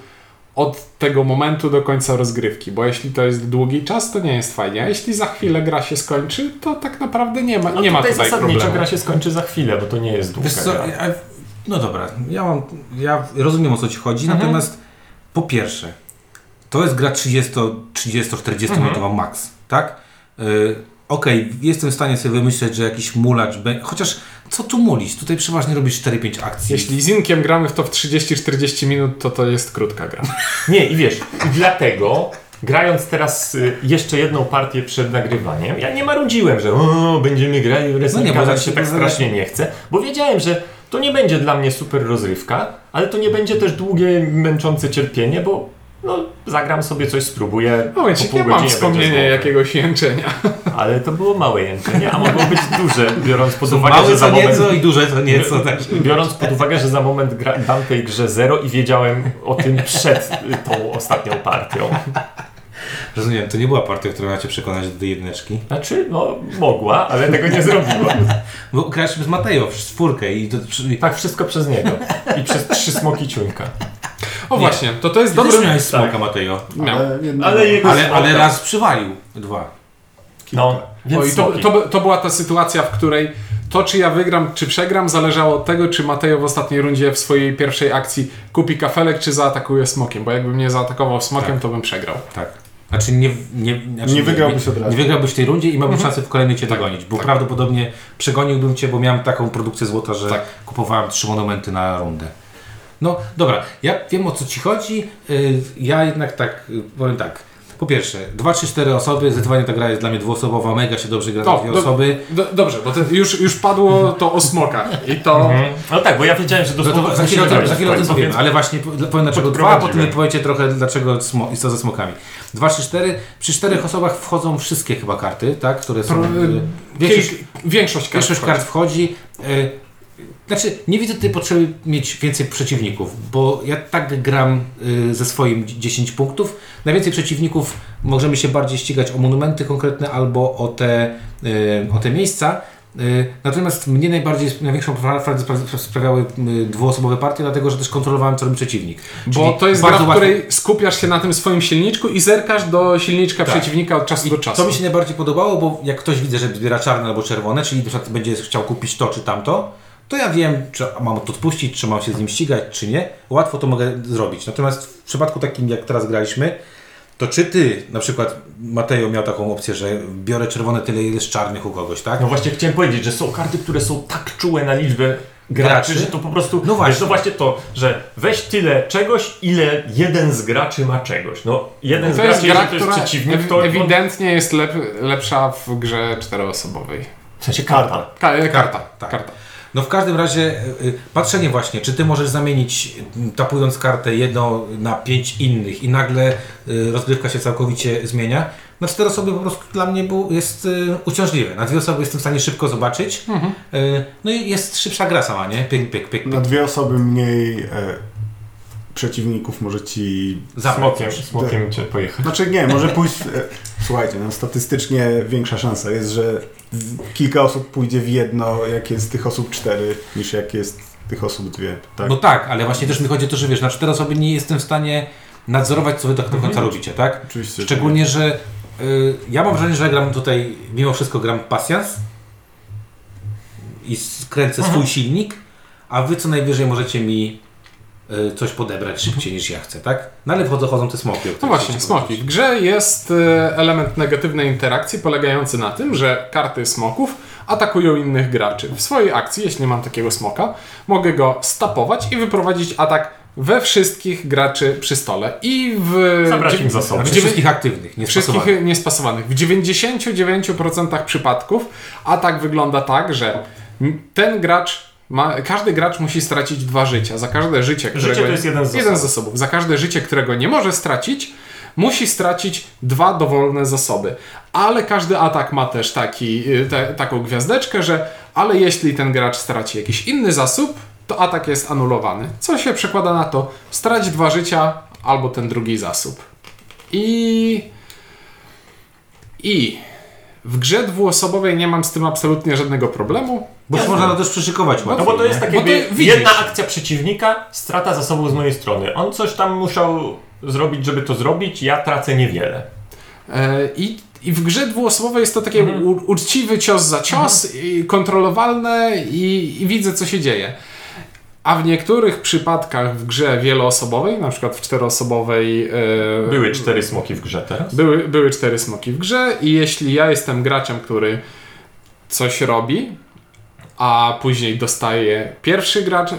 od tego momentu do końca rozgrywki? Bo jeśli to jest długi czas, to nie jest fajnie. A jeśli za chwilę gra się skończy, to tak naprawdę nie ma, No nie ma tutaj tutaj zasadniczo problemu. gra się skończy za chwilę, bo to nie jest długa Wiesz co, gra. ja, no dobra, ja mam, ja rozumiem o co ci chodzi, Mhm. natomiast po pierwsze, to jest gra 30-40 minutowa max, tak? Yy, Okej, jestem w stanie sobie wymyśleć, że jakiś mulacz, be- chociaż co tu mulić? Tutaj przeważnie robisz 4-5 akcji. Jeśli z Inkiem gramy w to w 30-40 minut, to to jest krótka gra. Nie, i wiesz, i dlatego grając teraz y, jeszcze jedną partię przed nagrywaniem, ja nie marudziłem, że o, będziemy grali w wrestling, No nie, bo no tak się tak strasznie nie chce, bo wiedziałem, że to nie będzie dla mnie super rozrywka, ale to nie będzie też długie, męczące cierpienie, bo no, zagram sobie coś, spróbuję. Po pół ja mam znowu. jakiegoś jęczenia. Ale to było małe jęczenie, a mogło być duże, biorąc pod uwagę, małe że za moment... nieco i duże co nieco. Tak. Biorąc pod uwagę, że za moment gra, dam tej grze zero i wiedziałem o tym przed tą ostatnią partią. Rozumiem, to nie była partia, która miała Cię przekonać do tej jedyneczki. Znaczy, no mogła, ale tego nie zrobiła. Bo graliśmy z Mateo w czwórkę i to... Tak wszystko przez niego. I przez trzy smoki ciuńka. O właśnie, to to jest Ty też dobry... miałeś smoka, Tak. Mateo. Miał. Ale, jednego. Ale jego Ale, smoka- ale raz przywalił. Dwa. No, więc to, smoki. to, by- to była ta sytuacja, w której to, czy ja wygram, czy przegram, zależało od tego, czy Mateo w ostatniej rundzie w swojej pierwszej akcji kupi kafelek, czy zaatakuje smokiem. Bo jakby mnie zaatakował smokiem, Tak. to bym przegrał. Tak. Znaczy nie, nie, znaczy Nie wygrałbyś od razu. Nie wygrałbyś w tej rundzie i miałbym szansę w kolejnej Cię dogonić, bo tak. prawdopodobnie przegoniłbym Cię, bo miałem taką produkcję złota, że Tak. kupowałem trzy monumenty na rundę. No dobra, ja wiem o co Ci chodzi. Y, Ja jednak tak, y, powiem tak. Po pierwsze, 2, 3, 4 osoby, zdecydowanie ta gra jest dla mnie dwuosobowa, mega się dobrze gra na dwie do- osoby. Do, dobrze, bo to już, już padło to o smokach. I to... Mhm. No tak, bo ja wiedziałem, że do No to smoków za chwilę, o tym- musimy za chwilę o tym powiem, końcu, ale właśnie po- powiem dlaczego dwa, a potem mi powiecie trochę dlaczego smo- i co ze smokami. Dwa, trzy, cztery. Przy czterech osobach wchodzą wszystkie chyba karty, tak? Które są... Pro- y, Większość, większość kart. większość wchodzi. kart wchodzi. y, Znaczy, nie widzę tutaj potrzeby mieć więcej przeciwników, bo ja tak gram y, ze swoim 10 punktów. Najwięcej przeciwników możemy się bardziej ścigać o monumenty konkretne albo o te, y, o te miejsca. Y, Natomiast mnie najbardziej, największą frajdę spra- sprawiały y, dwuosobowe partie, dlatego że też kontrolowałem, co robi przeciwnik. Bo Czyli to jest gra, w łatwo- której skupiasz się na tym swoim silniczku i zerkasz do silniczka Tak. przeciwnika od czasu do czasu. To mi się najbardziej podobało, bo jak ktoś widzę, że zbiera czarne albo czerwone, czyli na przykład będzie chciał kupić to czy tamto, to ja wiem, czy mam to odpuścić, czy mam się z nim ścigać, czy nie. Łatwo to mogę zrobić. Natomiast w przypadku takim, jak teraz graliśmy, to czy ty, na przykład Mateo miał taką opcję, że biorę czerwone tyle, ile jest czarnych u kogoś, tak? No właśnie chciałem powiedzieć, że są karty, które są tak czułe na liczbę graczy, Graczy. że to po prostu... No właśnie. Wiesz, to właśnie to, że weź tyle czegoś, ile jeden z graczy ma czegoś. No jeden z To jest graczy, gra, to jest przeciwnik, to... ewidentnie jest lep, lepsza w grze czteroosobowej. W sensie karta. Ka- e, karta, tak. karta. No w każdym razie y, y, patrzenie właśnie, czy ty możesz zamienić tapując kartę jedną na pięć innych i nagle y, rozgrywka się całkowicie zmienia. Na cztery osoby po prostu dla mnie był, jest y, uciążliwe. Na dwie osoby jestem w stanie szybko zobaczyć. Y, no i jest szybsza gra sama, nie? Pyk, pyk, pyk, pyk. Na dwie osoby mniej e, przeciwników może ci... Smokiem, smokiem cię pojechać. Znaczy nie, może pójść... W... Słuchajcie, no statystycznie większa szansa jest, że kilka osób pójdzie w jedno, jak jest tych osób cztery, niż jak jest tych osób dwie. Tak? No tak, ale właśnie też mi chodzi o to, że wiesz, na cztery osoby nie jestem w stanie nadzorować, co wy tak do końca Mhm. robicie, tak? Oczywiście. Szczególnie, że y, ja mam wrażenie, że gram tutaj, mimo wszystko gram pasjans i skręcę Mhm. swój silnik, a wy co najwyżej możecie mi coś podebrać szybciej niż ja chcę, tak? No ale wchodzą, chodzą te smoki. o No właśnie, smoki. W grze jest e, element negatywnej interakcji polegający na tym, że karty smoków atakują innych graczy. W swojej akcji, jeśli mam takiego smoka, mogę go stapować i wyprowadzić atak we wszystkich graczy przy stole. I w... Zabrać im zasoby. Znaczy wszystkich aktywnych, nie Wszystkich spasowanych. niespasowanych. W 99% przypadków atak wygląda tak, że ten gracz ma, każdy gracz musi stracić dwa życia. Za każde życie, którego, to jest jeden z jeden z zasobów. zasobów. Za każde życie, którego nie może stracić, musi stracić dwa dowolne zasoby. Ale każdy atak ma też taki, y, te, taką gwiazdeczkę, że ale jeśli ten gracz straci jakiś inny zasób, to atak jest anulowany. Co się przekłada na to, strać dwa życia albo ten drugi zasób. I i w grze dwuosobowej nie mam z tym absolutnie żadnego problemu. Bo można na to przyszykować No łatwiej, bo to jest tak jakby jedna akcja przeciwnika, strata zasobów z mojej strony. On coś tam musiał zrobić, żeby to zrobić, ja tracę niewiele. E, I, I w grze dwuosobowej jest to takie Mhm. u, uczciwy cios za cios, i kontrolowalne i, i widzę co się dzieje. A w niektórych przypadkach w grze wieloosobowej, na przykład w czteroosobowej. e, Były cztery smoki w grze teraz. Były, były cztery smoki w grze i jeśli ja jestem graczem, który coś robi, a później dostaje pierwszy gracz,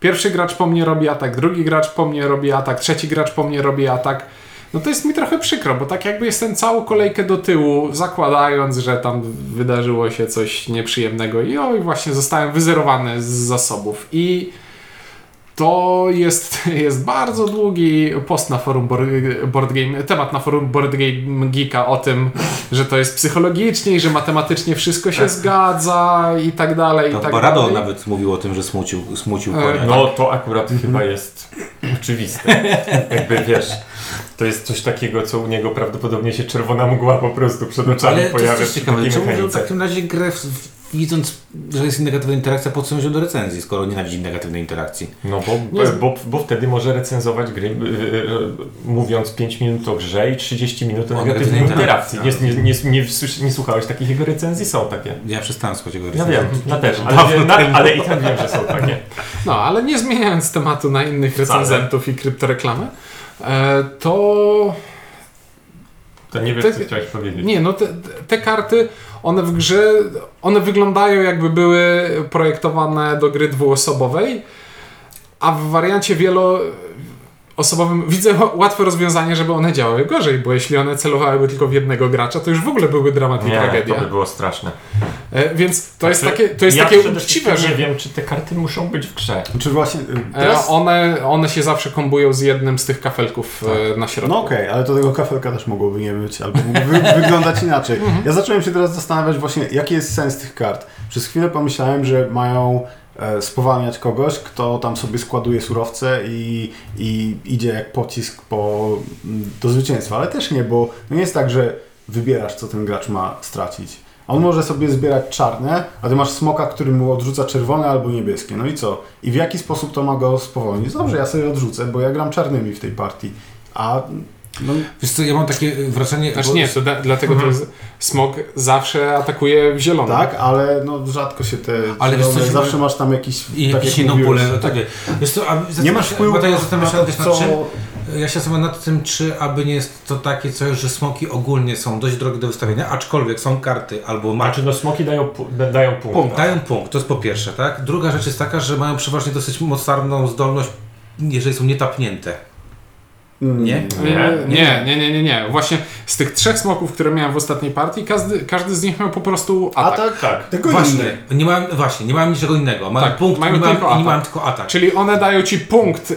pierwszy gracz po mnie robi atak, drugi gracz po mnie robi atak, trzeci gracz po mnie robi atak, no to jest mi trochę przykro, bo tak jakby jestem całą kolejkę do tyłu, zakładając, że tam wydarzyło się coś nieprzyjemnego i oj, właśnie zostałem wyzerowany z zasobów. I to jest, jest bardzo długi post na forum board, board Game, temat na forum Board Game Geeka o tym, że to jest psychologicznie i że matematycznie wszystko się zgadza i tak dalej, To i tak chyba Rado dalej. nawet mówił o tym, że smucił, smucił E, konia. No to akurat chyba jest oczywiste. Jakby wiesz, to jest coś takiego, co u niego prawdopodobnie się czerwona mgła po prostu przed oczami Ale to pojawia jest też przy ciekawe, czemu w takim razie grę, w- widząc, że jest negatywna interakcja, po co ją do recenzji, skoro nienawidzi negatywnej interakcji? No bo, Nie- bo, bo wtedy może recenzować gry, yy, mówiąc 5 minut o grze i 30 minut o negatywnej interakcji. interakcji, Nie, nie, nie, nie, słuchałeś takich jego recenzji? Są takie. Ja przestałem słuchać jego Ja recenzji. wiem, ja też, ale, na, ale i tak wiem, że są takie. No, ale nie zmieniając tematu na innych Wcale. recenzentów i kryptoreklamy, e, to To nie wiem, Te- co chciałeś powiedzieć. Nie, no te, te karty, one w grze, one wyglądają jakby były projektowane do gry dwuosobowej, a w wariancie wieloosobowym widzę łatwe rozwiązanie, żeby one działały gorzej, bo jeśli one celowałyby tylko w jednego gracza, to już w ogóle byłby dramat i Nie, tragedia. to by było straszne. E, więc to jest Znaczy, takie, to jest ja takie uczciwe, że nie wiem, czy te karty muszą być w grze. Czy właśnie... y, e, Teraz... one, one się zawsze kombują z jednym z tych kafelków e, na środku. No okej, ale to tego kafelka też mogłoby nie być, albo mógłby wyglądać inaczej. Ja zacząłem się teraz zastanawiać właśnie, jaki jest sens tych kart. Przez chwilę pomyślałem, że mają e, spowalniać kogoś, kto tam sobie składuje surowce i, i idzie jak pocisk po, do zwycięstwa, ale też nie, bo nie jest tak, że wybierasz, co ten gracz ma stracić. A On może sobie zbierać czarne, a ty masz smoka, który mu odrzuca czerwone albo niebieskie. No i co? I w jaki sposób to ma go spowolnić? Dobrze, ja sobie odrzucę, bo ja gram czarnymi w tej partii. A no, Wiesz co, ja mam takie wrażenie... Znaczy bo- nie, to da, dlatego to jest, smog zawsze atakuje w zielono. tak, ale no rzadko się te. Ale wiesz co, zielone- zawsze masz tam jakiś. I tak jakieś jak inną pulę, tak. Wiesz co, a Nie masz wpływu to ja na to, nad, co-. Ja się zastanawiam nad tym, czy aby nie jest to takie coś, że smoki ogólnie są dość drogie do wystawienia, aczkolwiek są karty albo macie Znaczy, no smoki dają, dają punkt. Punkt, dają punkt, to jest po pierwsze, tak? Druga rzecz jest taka, że mają przeważnie dosyć mocarną zdolność, jeżeli są nietapnięte. Mm, Nie? Nie, nie, nie, nie, nie, nie. Właśnie z tych trzech smoków, które miałem w ostatniej partii, każdy, każdy z nich miał po prostu A atak. tak, Tak. tylko Właśnie, nie mają, właśnie, nie mają niczego innego. Mają Tak, punkt mają nie tylko i nie atak. mają tylko atak. Czyli one dają ci punkt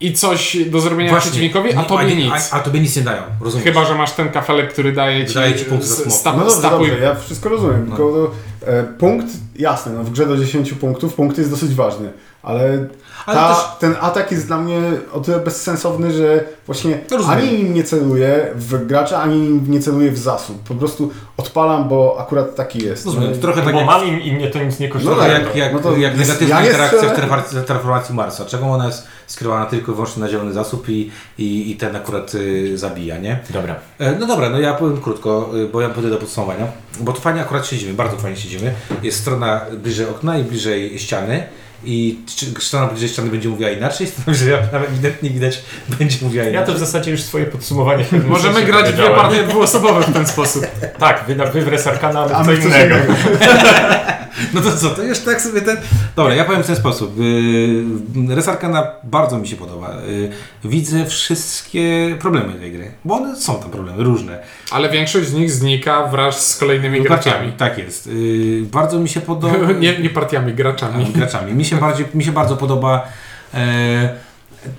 i coś do zrobienia Właśnie. przeciwnikowi, a tobie nie- nic. A, a tobie nic nie dają, rozumiesz? Chyba, że masz ten kafelek, który daje ci, Daje ci punkt za smok. sta- No dobrze, stapuj. dobrze, ja wszystko rozumiem. No. Tylko e, punkt, jasne, no w grze do 10 punktów punkt jest dosyć ważny. Ale Ale ta, też- ten atak jest dla mnie o tyle bezsensowny, że właśnie rozumiem. ani nim nie celuję w gracza, ani nim nie celuję w zasób. Po prostu odpalam, bo akurat taki jest. Rozumiem, No trochę tak Bo jak, mam im i mnie to nic nie kosztuje. trochę tak. jak, jak, No to jak jest- negatywna ja interakcja w terraformacji Marsa. Czego ona jest skierowana tylko i wyłącznie na zielony zasób i, i, i ten akurat y, zabija, nie? Dobra. E, No dobra, no ja powiem krótko, y, bo ja będę do podsumowania. Bo tu fajnie akurat siedzimy, bardzo fajnie siedzimy. Jest strona bliżej okna i bliżej ściany. I czy- strona bliżej ściany będzie mówiła inaczej, strona bliżej ewidentnie widać będzie mówiła Ja inaczej. to w zasadzie już swoje podsumowanie. Możemy grać dwie partie dwuosobowe w ten sposób. Tak, wy, wy w Resarkana, A a my co innego. innego. No to co, to już tak sobie ten... Dobra, ja powiem w ten sposób. Yy, Resarkana bardzo mi się podoba. Yy, widzę wszystkie problemy tej gry, bo one są tam problemy, różne. Ale większość z nich znika wraz z kolejnymi graczami. Tak jest. Yy, bardzo mi się podoba... Nie, nie partiami, graczami. graczami. Mi się, bardziej, mi się bardzo podoba. E,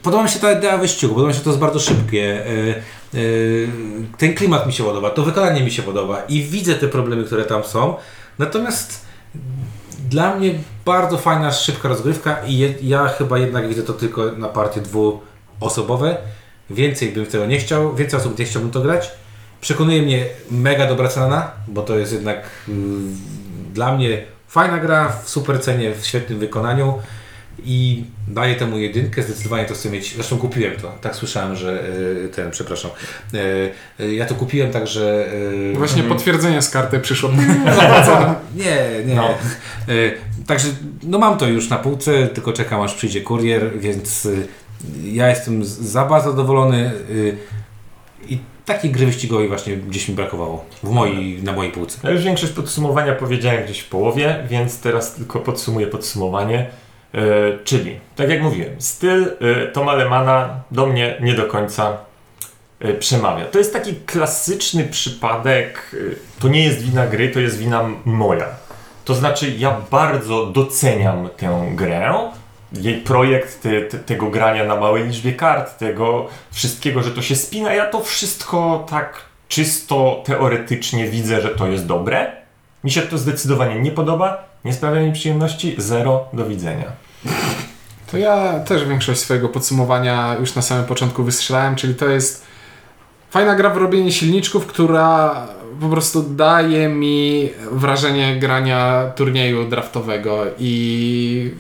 podoba mi się ta idea wyścigu, podoba mi się to jest bardzo szybkie. E, e, ten klimat mi się podoba, to wykonanie mi się podoba i widzę te problemy, które tam są. Natomiast dla mnie bardzo fajna, szybka rozgrywka i je, ja chyba jednak widzę to tylko na partie dwuosobowe. Więcej bym tego nie chciał, więcej osób nie chciałbym to grać. Przekonuje mnie mega dobra cena, bo to jest jednak mm, dla mnie fajna gra w super cenie, w świetnym wykonaniu i daję temu jedynkę, zdecydowanie to chcę mieć, zresztą kupiłem to, tak słyszałem, że y, ten, przepraszam, y, y, ja to kupiłem także... Właśnie potwierdzenie z karty przyszło. nie, nie. No. Także no mam to już na półce, tylko czekam aż przyjdzie kurier, więc ja jestem za bardzo zadowolony i takiej gry wyścigowej właśnie gdzieś mi brakowało w mojej, na mojej półce. Ja już większość podsumowania powiedziałem gdzieś w połowie, więc teraz tylko podsumuję podsumowanie. E, czyli, tak jak mówiłem, styl e, Toma Lemana do mnie nie do końca e, przemawia. To jest taki klasyczny przypadek, to nie jest wina gry, to jest wina moja. To znaczy, ja bardzo doceniam tę grę, jej projekt te, te, tego grania na małej liczbie kart, tego wszystkiego, że to się spina. Ja to wszystko tak czysto teoretycznie widzę, że to jest dobre. Mi się to zdecydowanie nie podoba, nie sprawia mi przyjemności, zero, do widzenia. To ja też większość swojego podsumowania już na samym początku wystrzelałem, czyli to jest fajna gra w robienie silniczków, która po prostu daje mi wrażenie grania turnieju draftowego i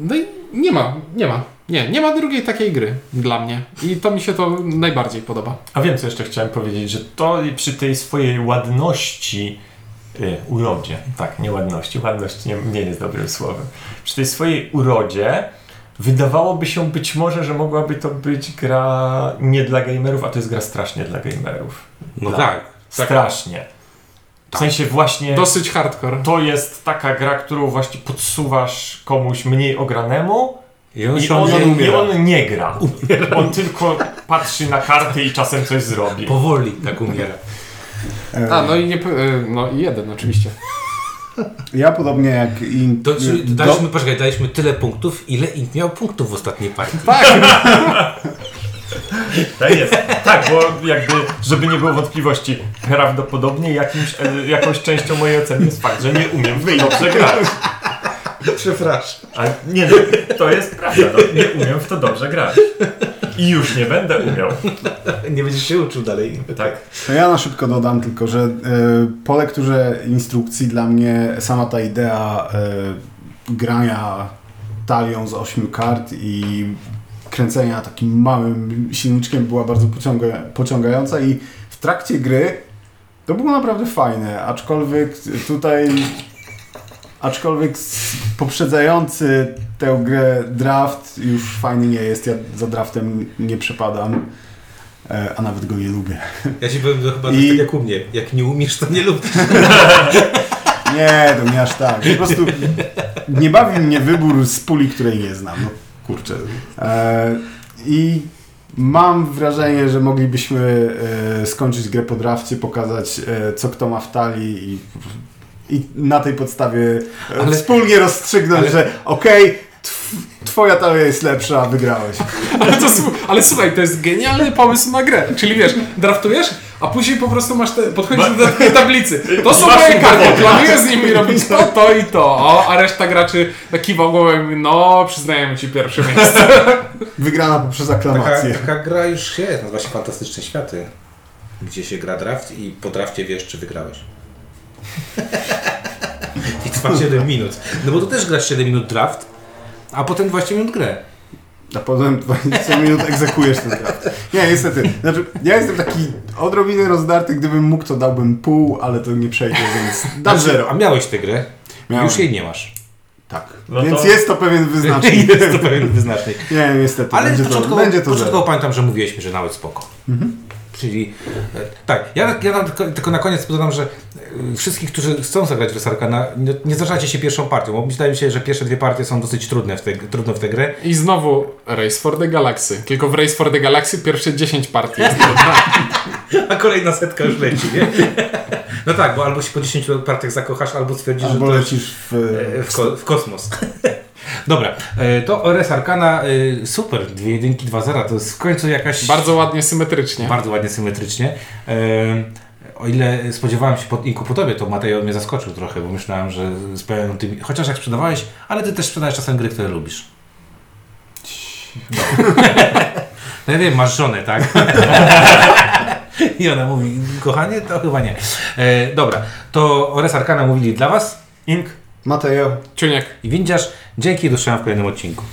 no i nie ma, nie ma. Nie, nie ma drugiej takiej gry dla mnie. I to mi się to najbardziej podoba. A wiem, co jeszcze chciałem powiedzieć, że to przy tej swojej ładności, urodzie, tak, nie ładności, ładność nie, nie jest dobrym słowem, przy tej swojej urodzie wydawałoby się być może, że mogłaby to być gra nie dla gamerów, a to jest gra strasznie dla gamerów. No Dla- tak. Strasznie. W sensie właśnie Dosyć hardcore. to jest taka gra, którą właśnie podsuwasz komuś mniej ogranemu I on i on, on i umiera. on nie gra. On tylko patrzy na karty i czasem coś zrobi. Powoli tak umiera. E, A, no i nie, y, no i jeden oczywiście. Ja podobnie jak i... To, czyli do- daliśmy, poczekaj, daliśmy tyle punktów, ile Int miał punktów w ostatniej partii. Tak jest. Tak, bo jakby, żeby nie było wątpliwości, prawdopodobnie jakimś, e, jakąś częścią mojej oceny jest fakt, że nie umiem w dobrze grać. Przepraszam. A nie, no, to jest prawda, no, nie umiem w to dobrze grać. I już nie będę umiał. Nie będziesz się uczył dalej. Tak. To ja na szybko dodam tylko, że e, po lekturze instrukcji dla mnie sama ta idea e, grania talią z ośmiu kart i kręcenia takim małym silniczkiem była bardzo pociąga, pociągająca i w trakcie gry to było naprawdę fajne, aczkolwiek tutaj aczkolwiek poprzedzający tę grę draft już fajny nie jest, ja za draftem nie przepadam, e, a nawet go nie lubię. Ja ci powiem, to chyba I- tak jak u mnie. Jak nie umiesz, to nie lubisz. Nie, to nie aż tak. Po prostu nie bawi mnie wybór z puli, której nie znam. No kurczę. E, I mam wrażenie, że moglibyśmy e, skończyć grę po drafcie, pokazać co kto ma w talii i, i na tej podstawie e, Ale- wspólnie rozstrzygnąć, ale- że okej, tw- twoja talia jest lepsza, wygrałeś. Ale, to, ale słuchaj, to jest genialny pomysł na grę. Czyli wiesz, draftujesz, A później po prostu masz te, podchodzisz do tej tablicy. To są moje karty, planuję z nimi robić to, to i to. O, a reszta graczy kiwał głową i mówi, no przyznajemy ci pierwsze miejsce. Wygrana poprzez Taka, aklamację. taka gra już jest, nazywa się Fantastyczne Światy, gdzie się gra draft i po drafcie wiesz, czy wygrałeś. Trwa 7 minut. No bo to też grasz 7 minut draft, a potem 20 minut grę. A potem 20 minut egzekujesz ten draft. Nie, niestety. Znaczy, ja jestem taki odrobinę rozdarty, gdybym mógł, to dałbym pół, ale to nie przejdzie, więc dam Znaczy, zero. A miałeś tę grę? Miałem. Już jej nie masz. Tak. No więc to- jest to pewien wyznacznik. jest to pewien wyznacznik. Nie, niestety. Ale będzie, to, początkowo, będzie to początkowo zero. pamiętam, że mówiłeś mi, że nawet spoko. Czyli e, tak, ja, ja tylko, tylko na koniec dodam, że e, wszystkich, którzy chcą zagrać w Resarkana, nie, nie zdarzacie się pierwszą partią, bo wydaje mi się, że pierwsze dwie partie są dosyć trudne w, te, trudne w tę grę. I znowu Race for the Galaxy. Tylko w Race for the Galaxy pierwsze 10 partii jest A kolejna setka już leci, nie? No tak, bo albo się po 10 partiach zakochasz, albo stwierdzisz, Albo że to lecisz w... e, w, ko- w kosmos. Dobra, e, to Res Arcana, e, super, dwie jedynki, dwa zera, to jest w końcu jakaś... Bardzo ładnie, symetrycznie. Bardzo ładnie symetrycznie. E, o ile spodziewałem się po Inku po tobie, to Mateo mnie zaskoczył trochę, bo myślałem, że z pełną tymi... Chociaż jak sprzedawałeś, ale ty też sprzedajesz czasem gry, które lubisz. No ja wiem, masz żonę, tak? I ona mówi, kochanie, to chyba nie. E, dobra, to Ores Arcana mówili dla was. Ink. Mateo. Ciuniek. I windziarz, dzięki do w kolejnym odcinku.